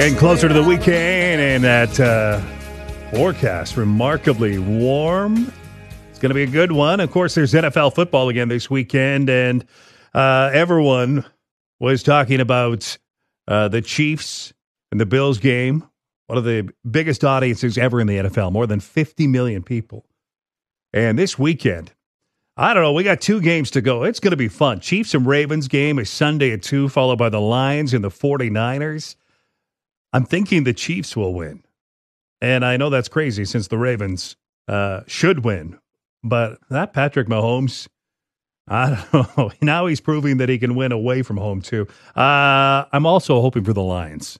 Getting closer to the weekend, and that uh, forecast remarkably warm. It's going to be a good one. Of course, there's NFL football again this weekend, and uh, everyone was talking about uh, the Chiefs and the Bills game. One of the biggest audiences ever in the NFL, more than 50 million people. And this weekend, I don't know. We got two games to go. It's going to be fun. Chiefs and Ravens game is Sunday at 2, followed by the Lions and the 49ers. I'm thinking the Chiefs will win. And I know that's crazy since the Ravens uh, should win. But that Patrick Mahomes, I don't know. Now he's proving that he can win away from home, too. Uh, I'm also hoping for the Lions.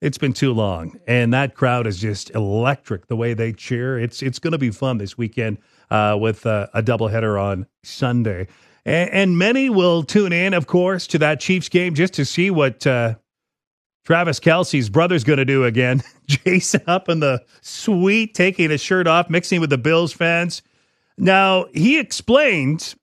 It's been too long. And that crowd is just electric the way they cheer. It's, it's going to be fun this weekend uh, with uh, a doubleheader on Sunday. And, and, many will tune in, of course, to that Chiefs game just to see what uh, Travis Kelce's brother's going to do again. Jason up in the suite, taking his shirt off, mixing with the Bills fans. Now, he explained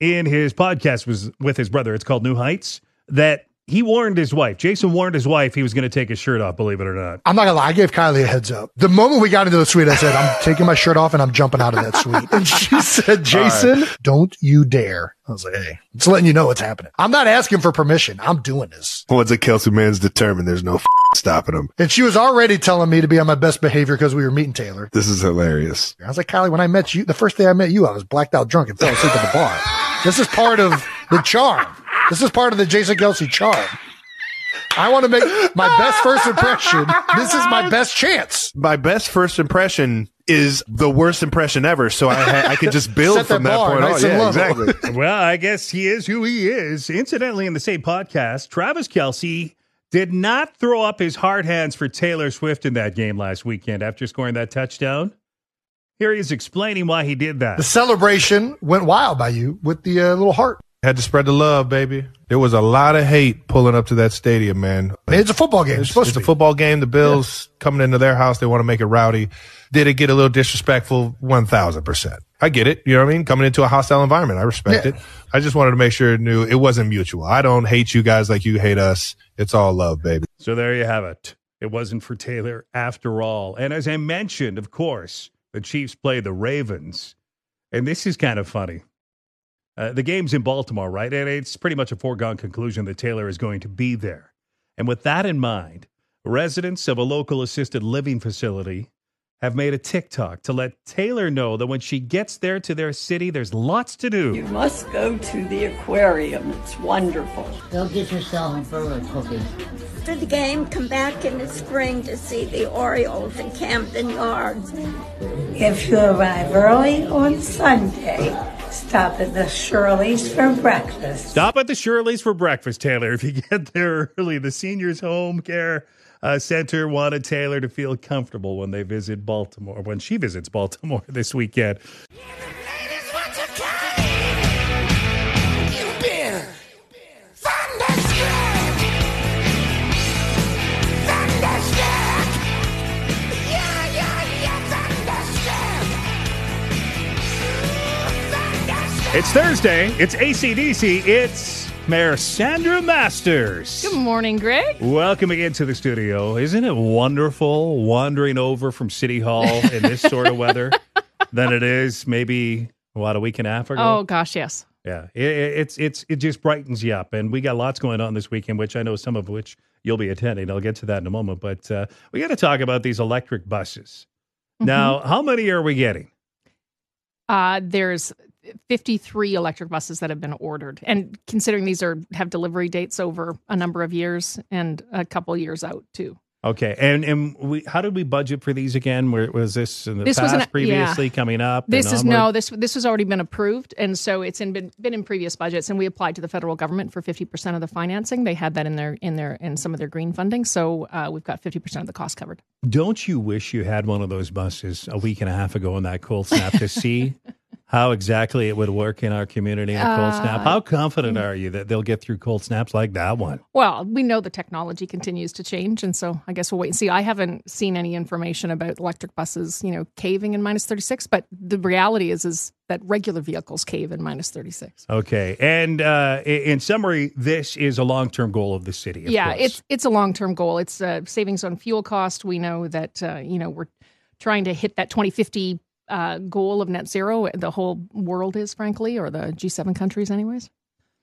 in his podcast was with his brother, it's called New Heights, that he warned his wife. Jason warned his wife he was going to take his shirt off, believe it or not. I'm not going to lie. I gave Kylie a heads up. The moment we got into the suite, I said, I'm taking my shirt off and I'm jumping out of that suite. And she said, Jason, right. don't you dare. I was like, hey, just letting you know what's happening. I'm not asking for permission. I'm doing this. Once a Kelce man's determined, there's no f- stopping him. And she was already telling me to be on my best behavior because we were meeting Taylor. This is hilarious. I was like, Kylie, when I met you, the first day I met you, I was blacked out drunk and fell asleep at the bar. This is part of the charm. This is part of the Jason Kelce charm. I want to make my best first impression. This is my best chance. My best first impression is the worst impression ever. So I ha- I could just build from that, that point nice on. Yeah, exactly. well, I guess he is who he is. Incidentally, in the same podcast, Travis Kelce did not throw up his hard hands for Taylor Swift in that game last weekend after scoring that touchdown. Here he is explaining why he did that. The celebration went wild by you with the uh, little heart. Had to spread the love, baby. There was a lot of hate pulling up to that stadium, man. It's a football game. It's, it's, it's a football game. The Bills yeah. coming into their house, they want to make it rowdy. Did it get a little disrespectful? One thousand percent. I get it. You know what I mean? Coming into a hostile environment, I respect yeah. it. I just wanted to make sure it knew it wasn't mutual. I don't hate you guys like you hate us. It's all love, baby. So there you have it. It wasn't for Taylor after all. And as I mentioned, of course, the Chiefs play the Ravens. And this is kind of funny. Uh, the game's in Baltimore, right? And it's pretty much a foregone conclusion that Taylor is going to be there. And with that in mind, residents of a local assisted living facility have made a TikTok to let Taylor know that when she gets there to their city, there's lots to do. You must go to the aquarium. It's wonderful. Go get yourself a bird cookie. After the game, come back in the spring to see the Orioles in Camden Yards. If you arrive early on Sunday, Stop at the Shirley's for breakfast. Stop at the Shirley's for breakfast, Taylor. If you get there early, the Seniors Home Care uh, Center wanted Taylor to feel comfortable when they visit Baltimore, when she visits Baltimore this weekend. It's Thursday. It's ACDC. It's Mayor Sandra Masters. Good morning, Greg. Welcome again to the studio. Isn't it wonderful wandering over from City Hall in this sort of weather than it is maybe, what, a week and a half ago? Oh, gosh, yes. Yeah, it, it's it's it just brightens you up, and we got lots going on this weekend, which I know some of which you'll be attending. I'll get to that in a moment, but uh, we got to talk about these electric buses. Mm-hmm. Now, how many are we getting? Uh, there's 53 electric buses that have been ordered and considering these are have delivery dates over a number of years and a couple years out too Okay, and and we, how did we budget for these again? Where was this in the this past, an, previously yeah. coming up? This is onward? no, this this has already been approved, and so it's in, been been in previous budgets, and we applied to the federal government for fifty percent of the financing. They had that in their in their in some of their green funding, so uh, we've got fifty percent of the cost covered. Don't you wish you had one of those buses a week and a half ago in that cold snap to see how exactly it would work in our community in a cold snap? How confident are you that they'll get through cold snaps like that one? Well, we know the technology continues to change, and so I guess we'll wait and see. I haven't seen any information about electric buses, you know, caving in minus thirty six, but the reality is is that regular vehicles cave in minus thirty six. Okay, and uh, in summary, this is a long-term goal of the city. of Yeah, course. it's it's a long term goal. It's uh, savings on fuel cost. We know that uh, you know we're trying to hit that twenty fifty uh, goal of net zero. The whole world is, frankly, or the G seven countries, anyways.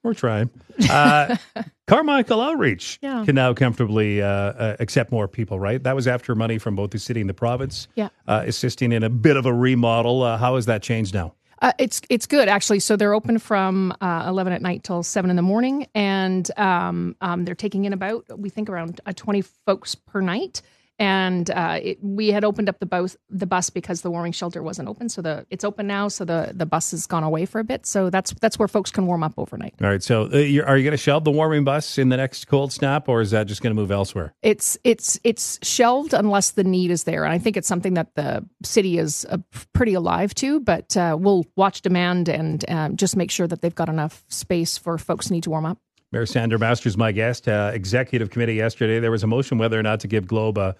We're trying. Uh, Carmichael Outreach Yeah. can now comfortably uh, uh, accept more people, right? That was after money from both the city and the province, Yeah. uh, assisting in a bit of a remodel. Uh, how has that changed now? Uh, it's it's good actually. So they're open from uh, eleven at night till seven in the morning, and um, um, they're taking in about we think around uh, twenty folks per night. And uh, it, we had opened up the bus the bus because the warming shelter wasn't open, so the it's open now. So the the bus has gone away for a bit. So that's that's where folks can warm up overnight. All right, so uh, you're, are you going to shelve the warming bus in the next cold snap, or is that just going to move elsewhere? It's it's it's shelved unless the need is there, and I think it's something that the city is uh, pretty alive to. But uh, we'll watch demand and um, just make sure that they've got enough space for folks who need to warm up. Mayor Sandra Masters, my guest, uh, executive committee yesterday. There was a motion whether or not to give Globe a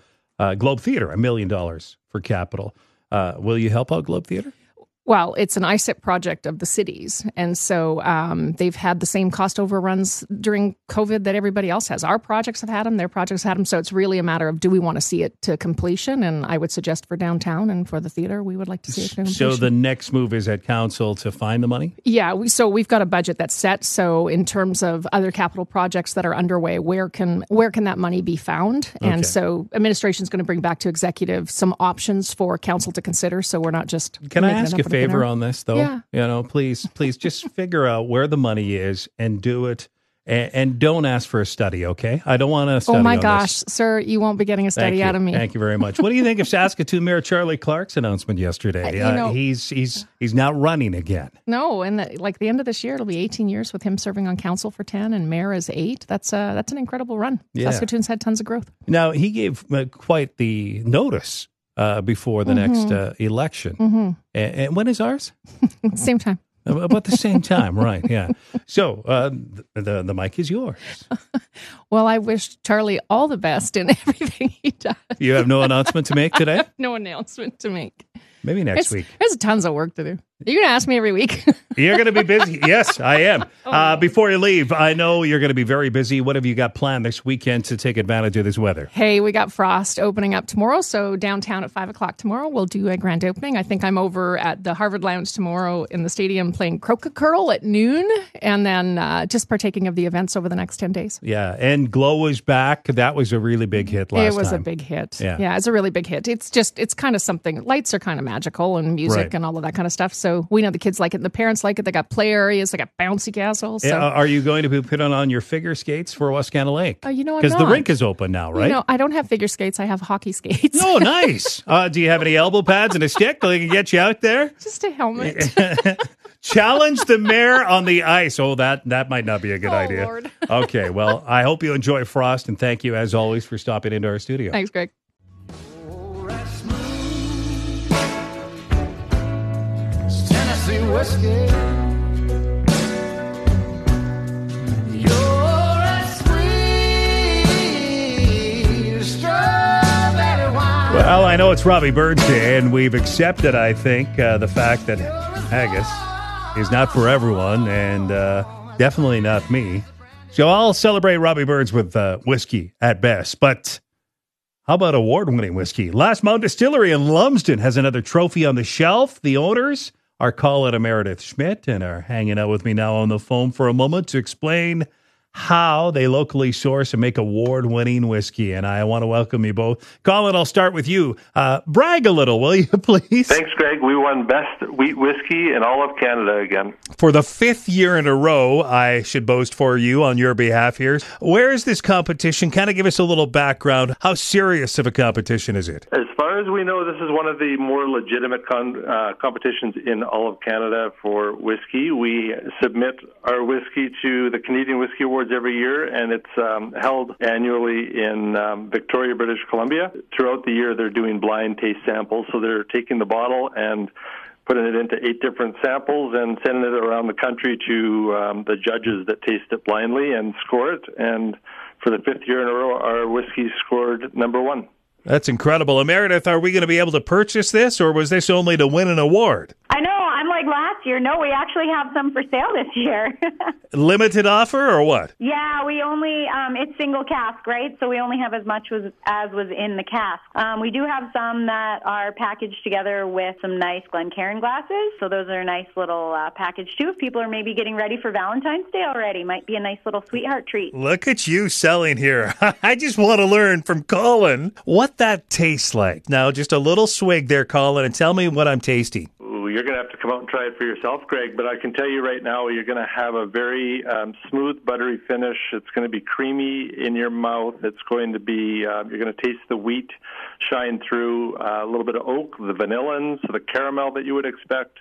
Globe Theater a million dollars for capital. Uh, will you help out Globe Theater? Well, it's an ICIP project of the cities. And so um, they've had the same cost overruns during COVID that everybody else has. Our projects have had them, their projects had them. So it's really a matter of do we want to see it to completion? And I would suggest for downtown and for the theater, we would like to see it to completion. So the next move is at council to find the money. Yeah, we, so we've got a budget that's set. So in terms of other capital projects that are underway, where can where can that money be found? Okay. And so administration is going to bring back to executive some options for council to consider. So we're not just Can I ask up a out of favor on this, though? Yeah. You know, please, please just figure out where the money is and do it. And, and don't ask for a study, okay? I don't want to study. Oh my gosh, this. sir, you won't be getting a study out of me. Thank you very much. What do you think of Saskatoon Mayor Charlie Clark's announcement yesterday? Uh, you know- he's he's he's now running again. No, and the, like the end of this year, it'll be 18 years with him serving on council for 10 and mayor is eight. That's uh, that's an incredible run. Yeah. Saskatoon's had tons of growth. Now he gave uh, quite the notice uh, before the Mm-hmm. next uh, election. And, and when is ours? Same time. About the same time, right? Yeah. So uh, the the mic is yours. Well, I wish Charlie all the best in everything he does. You have no announcement to make today. No announcement to make. Maybe next There's, week. there's tons of work to do. You're going to ask me every week. You're going to be busy. yes, I am. Oh, Uh, before you leave, I know you're going to be very busy. What have you got planned this weekend to take advantage of this weather? hey, we got Frost opening up tomorrow. So downtown at 5 o'clock tomorrow, we'll do a grand opening. I think I'm over at the Harvard Lounge tomorrow in the stadium playing Crokicurl at noon and then uh, just partaking of the events over the next 10 days. Yeah, and Glow is back. That was a really big hit last it was time. a big hit. Yeah. Yeah. it's a really big hit. It's just, it's kind of something. Lights are kind of magical and music Right. and all of that kind of stuff. So we know the kids like it. The parents like it. They got play areas. They got bouncy castles. So. Yeah, are you going to be putting on your figure skates for Wascana Lake? Oh, you know, because the rink is open now, right? You know, I don't have figure skates. I have hockey skates. oh, nice. Uh, do you have any elbow pads and a stick that can get you out there? just a helmet. Challenge the mayor on the ice. Oh, that that might not be a good Oh, idea. Lord. okay, well, I hope you enjoy Frost, and thank you as always for stopping into our studio. Thanks, Greg. Whiskey. You're as sweet strawberry wine. Well, I know it's Robbie Burns Day, and we've accepted, I think, uh, the fact that haggis is not for everyone, and uh, definitely not me. So I'll celebrate Robbie Burns with uh, whiskey at best. But how about award winning whiskey? Last Mountain Distillery in Lumsden has another trophy on the shelf. The owners are Colin and Meredith Schmidt and are hanging out with me now on the phone for a moment to explain how they locally source and make award winning whiskey. And I want to welcome you both. Colin, I'll start with you. Uh, brag a little, will you, please? Thanks, Greg. We won Best Wheat Whiskey in all of Canada again. For the fifth year in a row, I should boast for you on your behalf here. Where is this competition? Kind of give us a little background. How serious of a competition is it? As far as we know, this is one of the more legitimate con- uh, competitions in all of Canada for whiskey. We submit our whiskey to the Canadian Whiskey Awards every year, and it's um, held annually in um, Victoria, British Columbia. Throughout the year, they're doing blind taste samples, so they're taking the bottle and putting it into eight different samples and sending it around the country to um, the judges that taste it blindly and score it. And for the fifth year in a row, our whiskey scored number one. That's incredible. And Meredith, are we going to be able to purchase this, or was this only to win an award? I know. Last year. No, we actually have some for sale this year. Limited offer or what? yeah, we only um, it's single cask, right? So we only have as much was as was in the cask. Um, we do have some that are packaged together with some nice Glencairn glasses. So those are a nice little uh, package too. If people are maybe getting ready for Valentine's Day already, might be a nice little sweetheart treat. Look at you selling here. I just want to learn from Colin what that tastes like. Now, just a little swig there, Colin, and tell me what I'm tasting. You're going to have to come out and try it for yourself, Greg. But I can tell you right now, you're going to have a very um, smooth, buttery finish. It's going to be creamy in your mouth. It's going to be, uh, you're going to taste the wheat shine through, uh, a little bit of oak, the vanillins, the caramel that you would expect.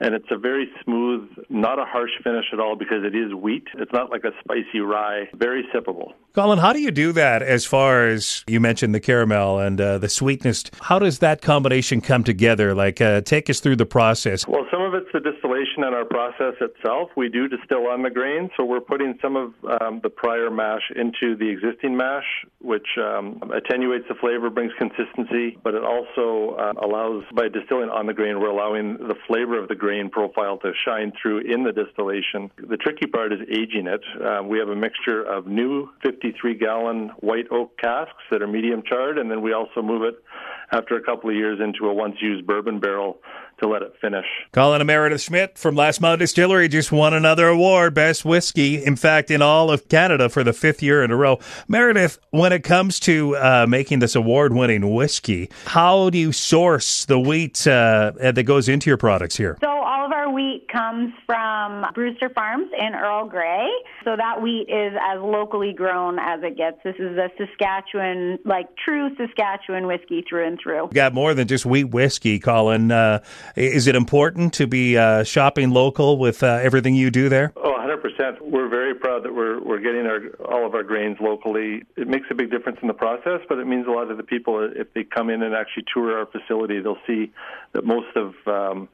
And it's a very smooth, not a harsh finish at all because it is wheat. It's not like a spicy rye. Very sippable. Colin, how do you do that as far as you mentioned the caramel and uh, the sweetness? How does that combination come together? Like, uh, take us through the process. Well, some of it's the distillation and our process itself. We do distill on the grain, so we're putting some of um, the prior mash into the existing mash, which um, attenuates the flavor, brings consistency, but it also uh, allows, by distilling on the grain, we're allowing the flavor of the grain profile to shine through in the distillation. The tricky part is aging it. Uh, we have a mixture of new 53 gallon white oak casks that are medium charred, and then we also move it after a couple of years into a once used bourbon barrel to let it finish. Colin and Meredith Schmidt from Last Mountain Distillery just won another award, Best Whiskey, in fact, in all of Canada for the fifth year in a row. Meredith, when it comes to uh, making this award winning whiskey, how do you source the wheat uh, that goes into your products here? So all of our wheat comes from Brewster Farms in Earl Grey. So that wheat is as locally grown as it gets. This is a Saskatchewan, like true Saskatchewan whiskey through and through. got more than just wheat whiskey, Colin. Uh, is it important to be uh, shopping local with uh, everything you do there? Oh, 100%. We're very proud that we're, we're getting our, all of our grains locally. It makes a big difference in the process, but it means a lot to the people. If they come in and actually tour our facility, they'll see that most of um,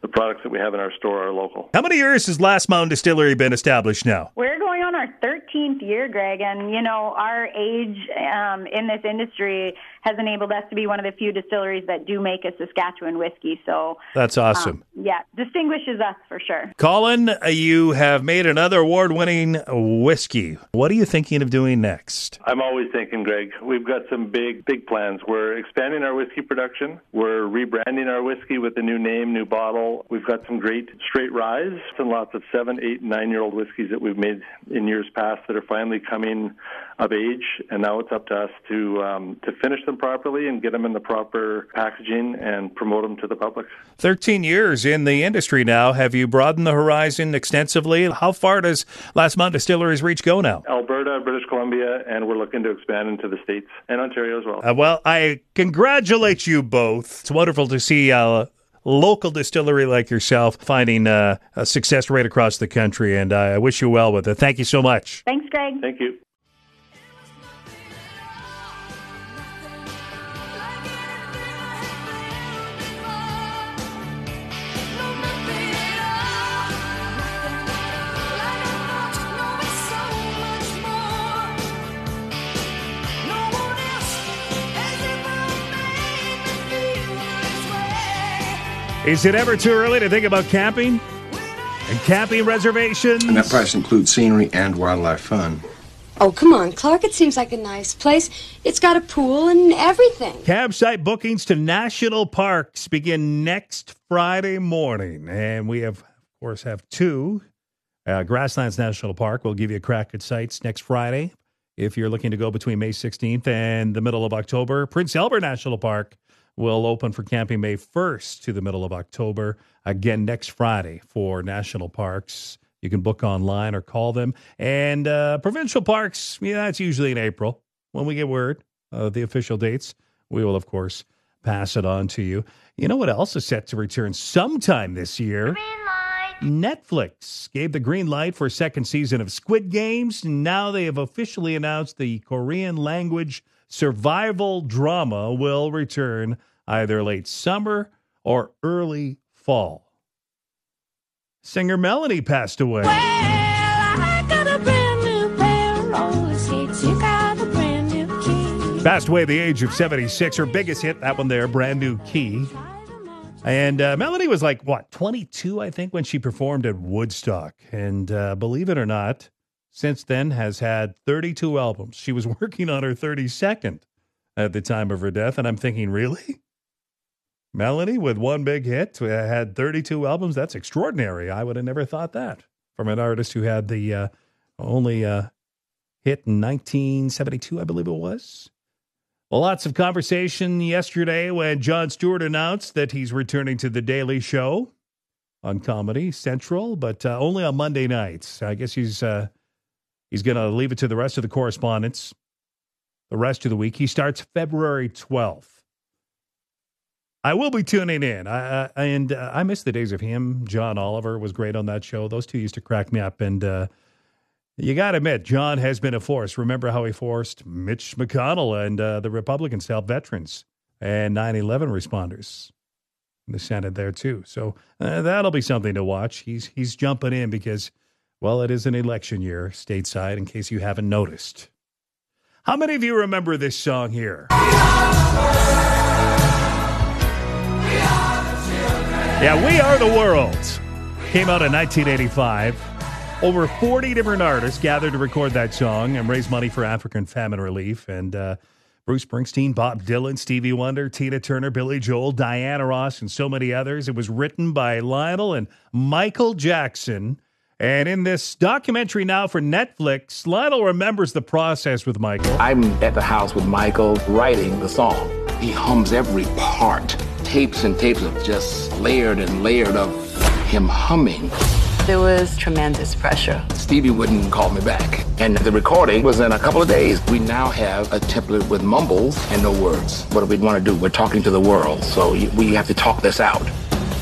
the products that we have in our store are local. How many years has Last Mountain Distillery been established now? We're going on our 13th year, Greg, and you know our age um, in this industry has enabled us to be one of the few distilleries that do make a Saskatchewan whiskey. So That's awesome. um, yeah, distinguishes us for sure. Colin, uh, you have made another award winning whiskey. What are you thinking of doing next? I'm always thinking, Greg, we've got some big, big plans. We're expanding our whiskey production. We're rebranding our whiskey with a new name, new bottle. We've got some great straight ryes and lots of seven, eight, nine year old whiskeys that we've made in years past that are finally coming of age. And now it's up to us to, um, to finish them properly and get them in the proper packaging and promote them to the public. 13 years in the industry now. Have you broadened the horizon extensively? How far does Last Mountain Distillery's reach go now? Alberta, British Columbia, and we're looking to expand into the States and Ontario as well. Uh, well, I congratulate you both. It's wonderful to see a local distillery like yourself finding uh, a success right across the country, and I wish you well with it. Thank you so much. Thanks, Greg. Thank you. Is it ever too early to think about camping? And camping reservations? And that price includes scenery and wildlife fun. Oh, come on, Clark. It seems like a nice place. It's got a pool and everything. Campsite bookings to national parks begin next Friday morning. And we have, of course, have two. Uh, Grasslands National Park will give you a crack at sites next Friday. If you're looking to go between May 16th and the middle of October, Prince Albert National Park will open for camping May 1st to the middle of October. Again, next Friday for national parks. You can book online or call them. And uh, provincial parks, yeah, that's usually in April. When we get word of the official dates, we will, of course, pass it on to you. You know what else is set to return sometime this year? Netflix gave the green light for a second season of Squid Games. Now they have officially announced the Korean language survival drama will return either late summer or early fall. Singer Melanie passed away. Passed away at the age of 76. Her biggest hit, that one there, Brand New Key. And uh, Melanie was like, what, 22, I think, when she performed at Woodstock. And uh, believe it or not, since then has had 32 albums. She was working on her 32nd at the time of her death. And I'm thinking, really? Melanie, with one big hit, uh, had 32 albums? That's extraordinary. I would have never thought that from an artist who had the uh, only uh, hit in 1972, I believe it was. Lots of conversation yesterday when Jon Stewart announced that he's returning to The Daily Show on Comedy Central, but uh, only on Monday nights. I guess he's uh, he's going to leave it to the rest of the correspondents the rest of the week. He starts February 12th. I will be tuning in. I, I and uh, I miss the days of him. John Oliver was great on that show. Those two used to crack me up, and uh, you got to admit, John has been a force. Remember how he forced Mitch McConnell and uh, the Republicans to help veterans and 9 11 responders in the Senate there, too. So uh, that'll be something to watch. He's, he's jumping in because, well, it is an election year stateside, in case you haven't noticed. How many of you remember this song here? Yeah, We Are the World came out in 1985. Over 40 different artists gathered to record that song and raise money for African famine relief. And uh, Bruce Springsteen, Bob Dylan, Stevie Wonder, Tina Turner, Billy Joel, Diana Ross, and so many others. It was written by Lionel and Michael Jackson. And in this documentary now for Netflix, Lionel remembers the process with Michael. I'm at the house with Michael writing the song. He hums every part, tapes and tapes of just layered and layered of him humming. There was tremendous pressure. Stevie wouldn't call me back. And the recording was in a couple of days. We now have a template with mumbles and no words. What do we want to do? We're talking to the world, so we have to talk this out.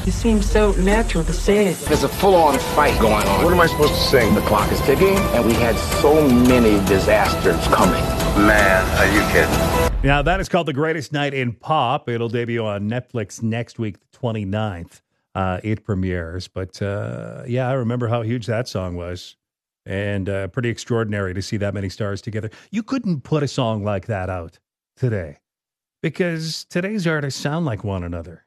It seems so natural to say it. There's a full-on fight going on. What am I supposed to sing? The clock is ticking, and we had so many disasters coming. Man, are you kidding? Now, that is called The Greatest Night in Pop. It'll debut on Netflix next week, the 29th uh, it premieres. But uh, yeah, I remember how huge that song was. And uh, pretty extraordinary to see that many stars together. You couldn't put a song like that out today because today's artists sound like one another.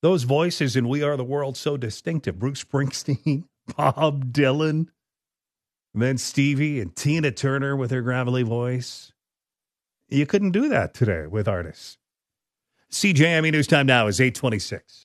Those voices in We Are the World so distinctive. Bruce Springsteen, Bob Dylan, and then Stevie and Tina Turner with her gravelly voice. You couldn't do that today with artists. CJME News Time now is 826.